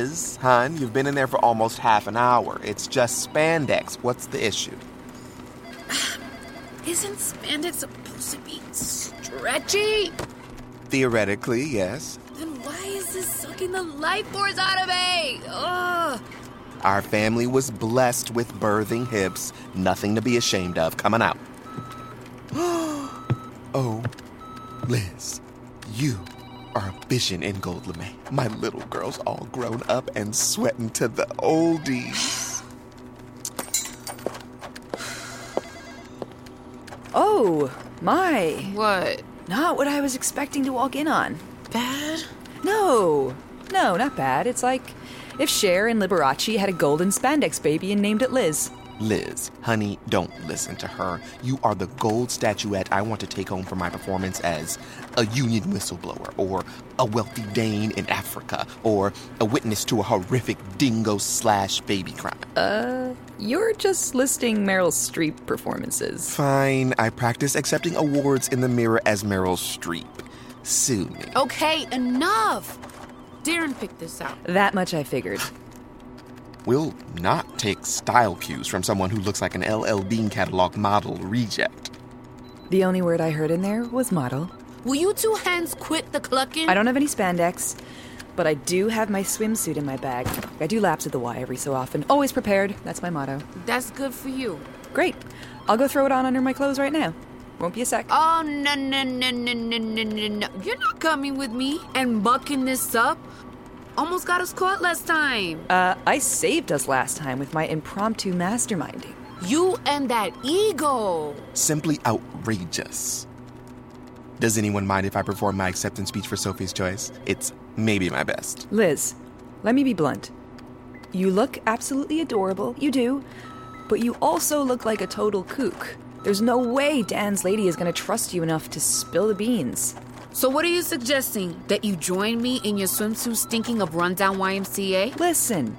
Liz, hun, you've been in there for almost half an hour. It's just spandex. What's the issue? Isn't spandex supposed to be stretchy? Theoretically, yes. Then why is this sucking the life force out of me? Ugh. Our family was blessed with birthing hips. Nothing to be ashamed of. Coming out. oh, Liz, you are a vision in gold lame. My little girl's all grown up and sweating to the oldies. Oh, my. What? Not what I was expecting to walk in on. Bad? No, no, not bad. It's like if Cher and Liberace had a golden spandex baby and named it Liz. Liz, honey, don't listen to her. You are the gold statuette I want to take home for my performance as a union whistleblower, or a wealthy Dane in Africa, or a witness to a horrific dingo slash baby crime. Uh, you're just listing Meryl Streep performances. Fine, I practice accepting awards in the mirror as Meryl Streep. Sue me. Okay, enough. Darren picked this out. That much I figured. We'll not take style cues from someone who looks like an LL Bean catalog model reject. The only word I heard in there was model. Will you two hands quit the clucking? I don't have any spandex, but I do have my swimsuit in my bag. I do laps at the Y every so often. Always prepared. That's my motto. That's good for you. Great. I'll go throw it on under my clothes right now. Won't be a sec. Oh, no, no, no, no, no, no, no, no. You're not coming with me and bucking this up. Almost got us caught last time. Uh, I saved us last time with my impromptu masterminding. You and that ego. Simply outrageous. Does anyone mind if I perform my acceptance speech for Sophie's Choice? It's maybe my best. Liz, let me be blunt. You look absolutely adorable, you do, but you also look like a total kook. There's no way Dan's lady is gonna trust you enough to spill the beans. So, what are you suggesting? That you join me in your swimsuit stinking of rundown YMCA? Listen,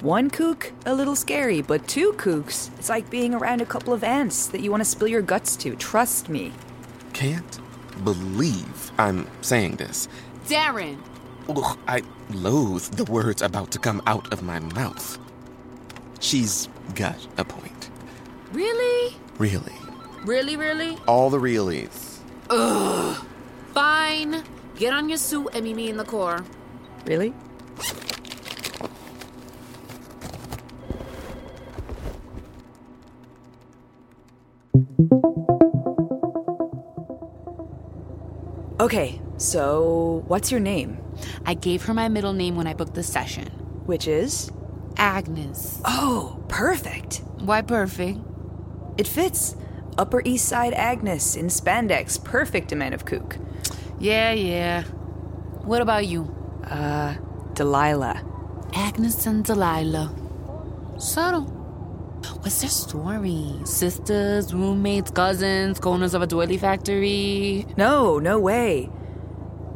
one kook, a little scary, but two kooks, it's like being around a couple of ants that you want to spill your guts to. Trust me. Can't believe I'm saying this. Darren, Ugh, I loathe the words about to come out of my mouth. She's got a point. really? Really. Really, really? All the realies. Fine. Get on your suit and meet me in the core. Really? Okay, so what's your name? I gave her my middle name when I booked the session Which is? Agnes. Oh, perfect. Why perfect? It fits. Upper East Side Agnes in spandex, perfect amount of kook. Yeah, yeah. What about you? Uh, Delilah. Agnes and Delilah. Subtle. What's their story? Sisters, roommates, cousins, owners of a doily factory? No, no way.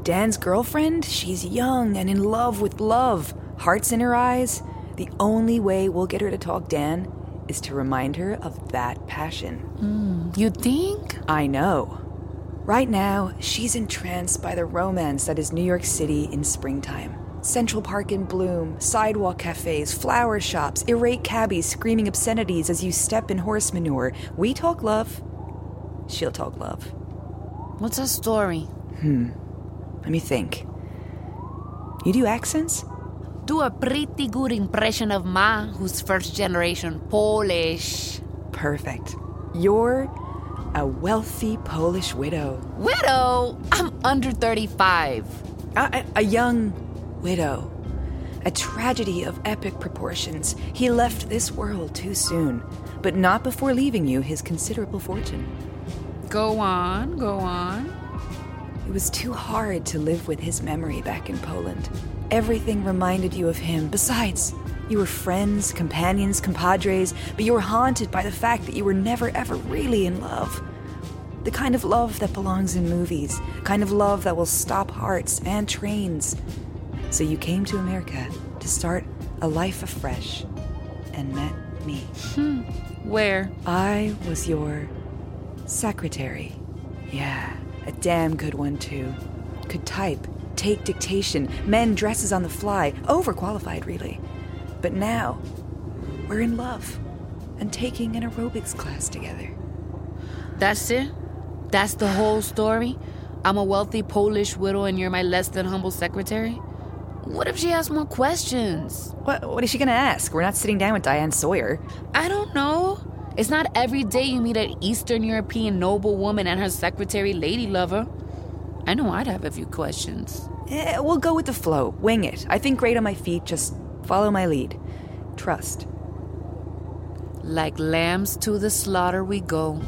Dan's girlfriend, she's young and in love with love, hearts in her eyes. The only way we'll get her to talk Dan is to remind her of that passion. You think? I know. Right now, she's entranced by the romance that is New York City in springtime. Central Park in bloom, sidewalk cafes, flower shops, irate cabbies screaming obscenities as you step in horse manure. We talk love. She'll talk love. What's her story? Hmm. Let me think. You do accents? Do a pretty good impression of Ma, who's first generation Polish. Perfect. You're a wealthy Polish widow. Widow! I'm under 35. A, a, a young widow. A tragedy of epic proportions. He left this world too soon, but not before leaving you his considerable fortune. Go on, go on. It was too hard to live with his memory back in Poland. Everything reminded you of him. Besides, you were friends, companions, compadres, but you were haunted by the fact that you were never ever really in love. The kind of love that belongs in movies, kind of love that will stop hearts and trains. So you came to America to start a life afresh and met me. Hmm. Where? I was your secretary. Yeah, a damn good one, too. Could type, take dictation, men dresses on the fly, overqualified really. But now, we're in love and taking an aerobics class together. That's it? That's the whole story? I'm a wealthy Polish widow and you're my less than humble secretary? What if she asks more questions? What, what is she gonna ask? We're not sitting down with Diane Sawyer. I don't know. It's not every day you meet an Eastern European noblewoman and her secretary lady lover. I know I'd have a few questions. Eh, we'll go with the flow. Wing it. I think great on my feet. Just follow my lead. Trust. Like lambs to the slaughter we go.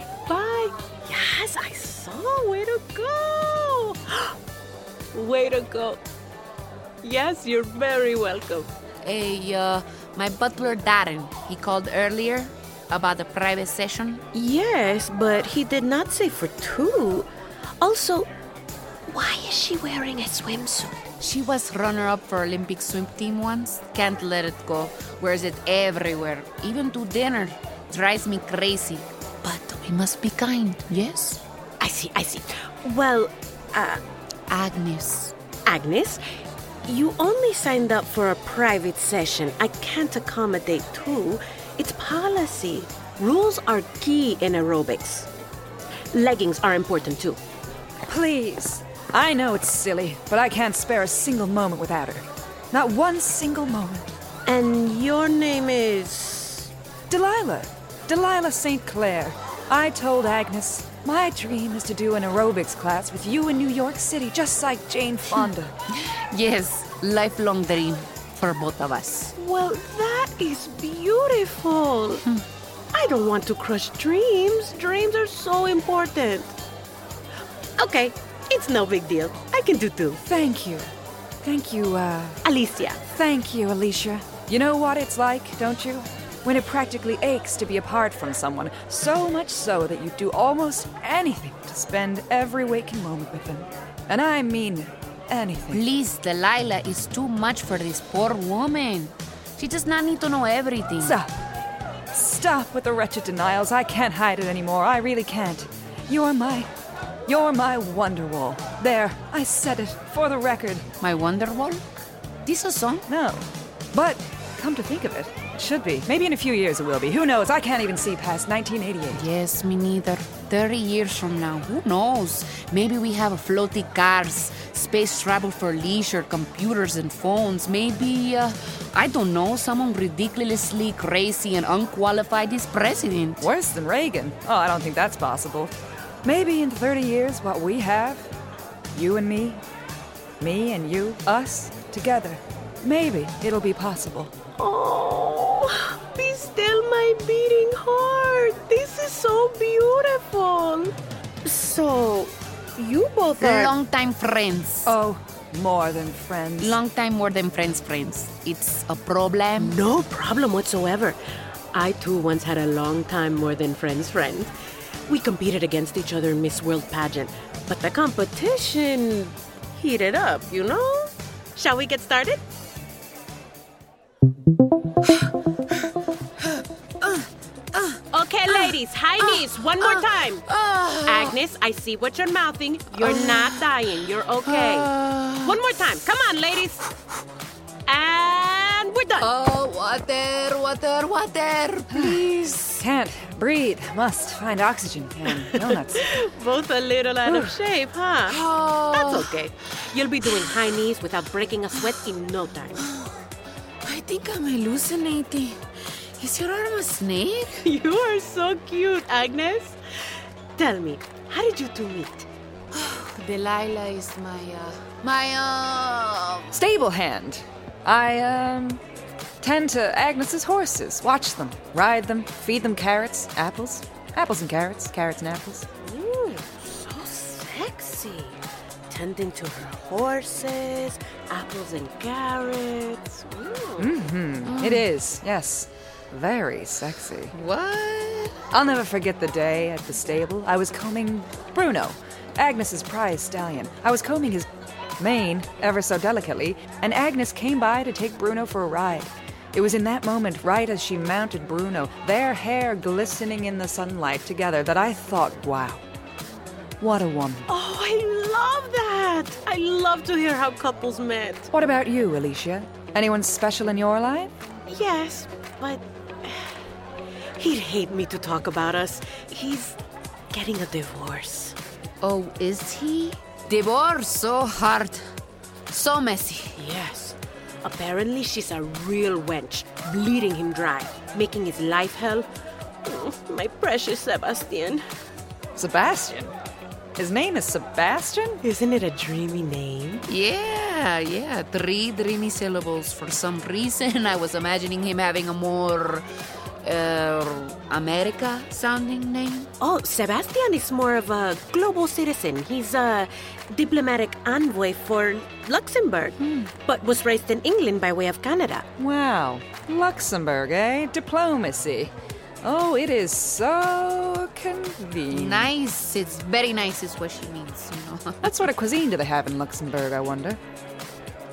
1.5. Yes, I saw. Way to go. Way to go. Yes, you're very welcome. Hey, uh, my butler Darren, he called earlier about the private session? Yes, but he did not say for two. Also, why is she wearing a swimsuit? She was runner up for Olympic swim team once. Can't let it go. Wears it everywhere, even to dinner. Drives me crazy. But we must be kind, yes? I see, I see. Well, uh, Agnes. Agnes, you only signed up for a private session. I can't accommodate two. It's policy. Rules are key in aerobics. Leggings are important too. Please. I know it's silly, but I can't spare a single moment without her. Not one single moment. And your name is. Delilah. Delilah St. Clair. I told Agnes, my dream is to do an aerobics class with you in New York City, just like Jane Fonda. Yes, lifelong dream for both of us. Well, that is beautiful. I don't want to crush dreams. Dreams are so important. Okay, it's no big deal. I can do two. Thank you. Thank you, uh, Alicia. thank you, Alicia. You know what it's like, don't you? When it practically aches to be apart from someone, so much so that you do almost anything to spend every waking moment with them. And I mean anything. Please, Delilah is too much for this poor woman. She does not need to know everything. Stop. Stop with the wretched denials. I can't hide it anymore. I really can't. You're my. You're my Wonderwall. There, I said it for the record. My Wonderwall? This is a song? No. But, come to think of it, it should be. Maybe in a few years it will be. Who knows? I can't even see past 1988. Yes, me neither. 30 years from now, who knows? Maybe we have floaty cars, space travel for leisure, computers and phones. Maybe, uh, I don't know, someone ridiculously crazy and unqualified is president. Worse than Reagan. Oh, I don't think that's possible. Maybe in 30 years, what we have, you and me, me and you, us, together, maybe it'll be possible. Oh, be still my beating heart. This is so beautiful. So, you both are. Long-time friends. Oh, more than friends. Long time more than friends, friends. It's a problem. No problem whatsoever. I too once had a long time more than friends friend. We competed against each other in Miss World pageant, but the competition heated up, you know? Shall we get started? Okay, ladies, high ah, knees, one more ah, time. Ah. Agnes, I see what you're mouthing. You're not dying. You're okay. One more time. Come on, ladies. And we're done. Oh, water, water, water, please. Can't breathe. Must find oxygen. And donuts. Both a little out of shape, huh? Oh, That's okay. You'll be doing high knees without breaking a sweat in no time. I think I'm hallucinating. Is your arm a snake? You are so cute, Agnes. Tell me, how did you two meet? Delilah is my, uh, my, uh, Stable hand. I, um, tend to Agnes's horses. Watch them, ride them, feed them carrots, apples. Apples and carrots, carrots and apples. Ooh, so sexy. Tending to her horses, apples and carrots. Ooh. Mhm. It is, yes. Very sexy. what? I'll never forget the day at the stable. I was combing Bruno, Agnes's prize stallion. I was combing his mane ever so delicately, and Agnes came by to take Bruno for a ride. It was in that moment, right as she mounted Bruno, their hair glistening in the sunlight together, that I thought, wow, what a woman. Oh, I love that. I love to hear how couples met. What about you, Alicia? Anyone special in your life? Yes, but he'd hate me to talk about us. He's getting a divorce. Oh, is he? Divorce so hard. So messy. Yes. Apparently, she's a real wench, bleeding him dry, making his life hell. Oh, my precious Sebastian. Sebastian? His name is Sebastian? Isn't it a dreamy name? Yeah, yeah. Three dreamy syllables. For some reason, I was imagining him having a more. Uh, America sounding name? Oh, Sebastian is more of a global citizen. He's a diplomatic envoy for Luxembourg, but was raised in England by way of Canada. Wow. Luxembourg, eh? Diplomacy. Oh, it is so convenient. Nice. It's very nice, is what she means, you know. What sort of cuisine do they have in Luxembourg, I wonder?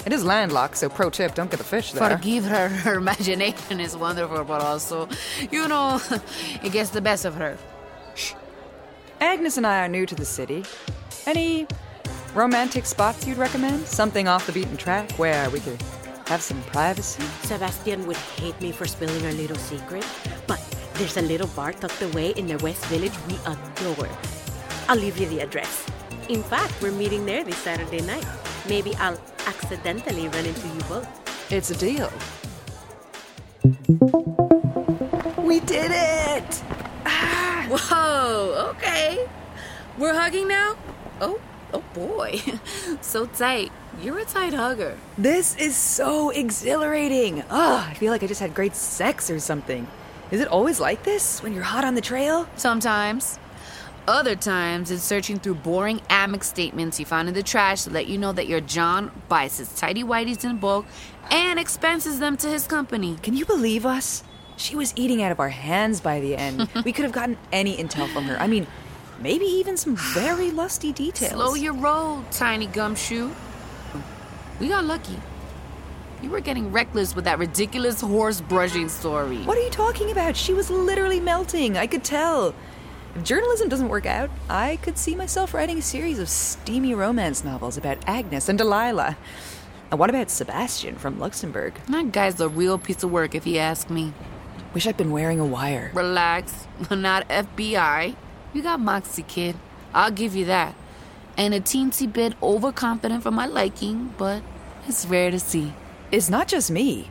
It is landlocked, so pro tip, don't get the fish there. Forgive her. Her imagination is wonderful, but also, you know, it gets the best of her. Shh. Agnes and I are new to the city. Any romantic spots you'd recommend? Something off the beaten track where we could have some privacy? Sebastian would hate me for spilling our little secret, but there's a little bar tucked away in the West Village we adore. I'll leave you the address. In fact, we're meeting there this Saturday night. Maybe I'll accidentally run into you both. It's a deal. We did it! Whoa, okay. We're hugging now? Oh, oh boy. so tight. You're a tight hugger. This is so exhilarating. Ah, I feel like I just had great sex or something. Is it always like this when you're hot on the trail? Sometimes. Other times, it's searching through boring Amex statements you found in the trash to let you know that your John buys his tidy whities in bulk and expenses them to his company. Can you believe us? She was eating out of our hands by the end. we could have gotten any intel from her. I mean, maybe even some very lusty details. Slow your roll, tiny gumshoe. We got lucky. You were getting reckless with that ridiculous horse brushing story. What are you talking about? She was literally melting. I could tell. If journalism doesn't work out, I could see myself writing a series of steamy romance novels about Agnes and Delilah. And what about Sebastian from Luxembourg? That guy's a real piece of work, if you ask me. Wish I'd been wearing a wire. Relax. We're not FBI. You got Moxie, kid. I'll give you that. And a teensy bit overconfident for my liking, but it's rare to see. It's not just me.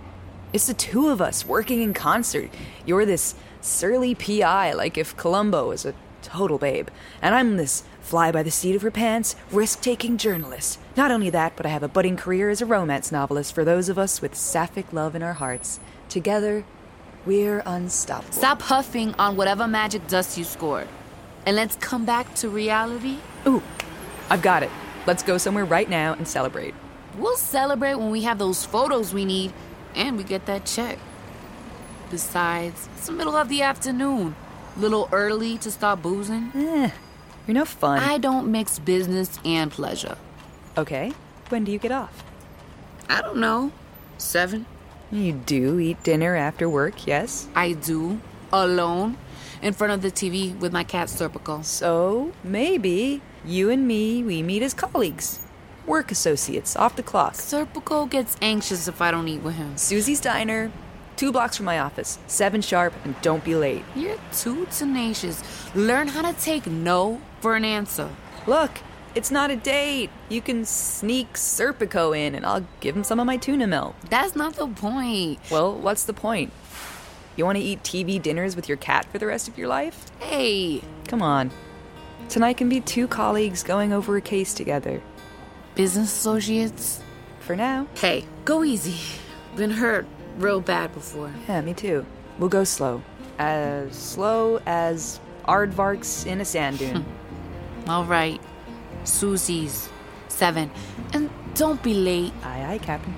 It's the two of us working in concert. You're this surly PI, like if Columbo was a total babe. And I'm this fly by the seat of her pants, risk taking journalist. Not only that, but I have a budding career as a romance novelist for those of us with sapphic love in our hearts. Together, we're unstoppable. Stop huffing on whatever magic dust you scored. And let's come back to reality. Ooh, I've got it. Let's go somewhere right now and celebrate. We'll celebrate when we have those photos we need and we get that check. Besides, it's the middle of the afternoon. Little early to start boozing. Eh, you're no fun. I don't mix business and pleasure. Okay, when do you get off? I don't know. Seven? You do eat dinner after work, yes? I do. Alone. In front of the TV with my cat Serpico. So, maybe you and me, we meet as colleagues. Work associates, off the clock. Serpico gets anxious if I don't eat with him. Susie's Diner, two blocks from my office, seven sharp, and don't be late. You're too tenacious. Learn how to take no for an answer. Look, it's not a date. You can sneak Serpico in, and I'll give him some of my tuna melt. That's not the point. Well, what's the point? You want to eat TV dinners with your cat for the rest of your life? Hey, Come on. Tonight can be two colleagues going over a case together. business associates. For now. Hey, go easy. Been hurt real bad before. Yeah, me too. We'll go slow. As slow as aardvarks in a sand dune. Hmm. All right. Susie's. Seven. And don't be late. aye, aye, Captain.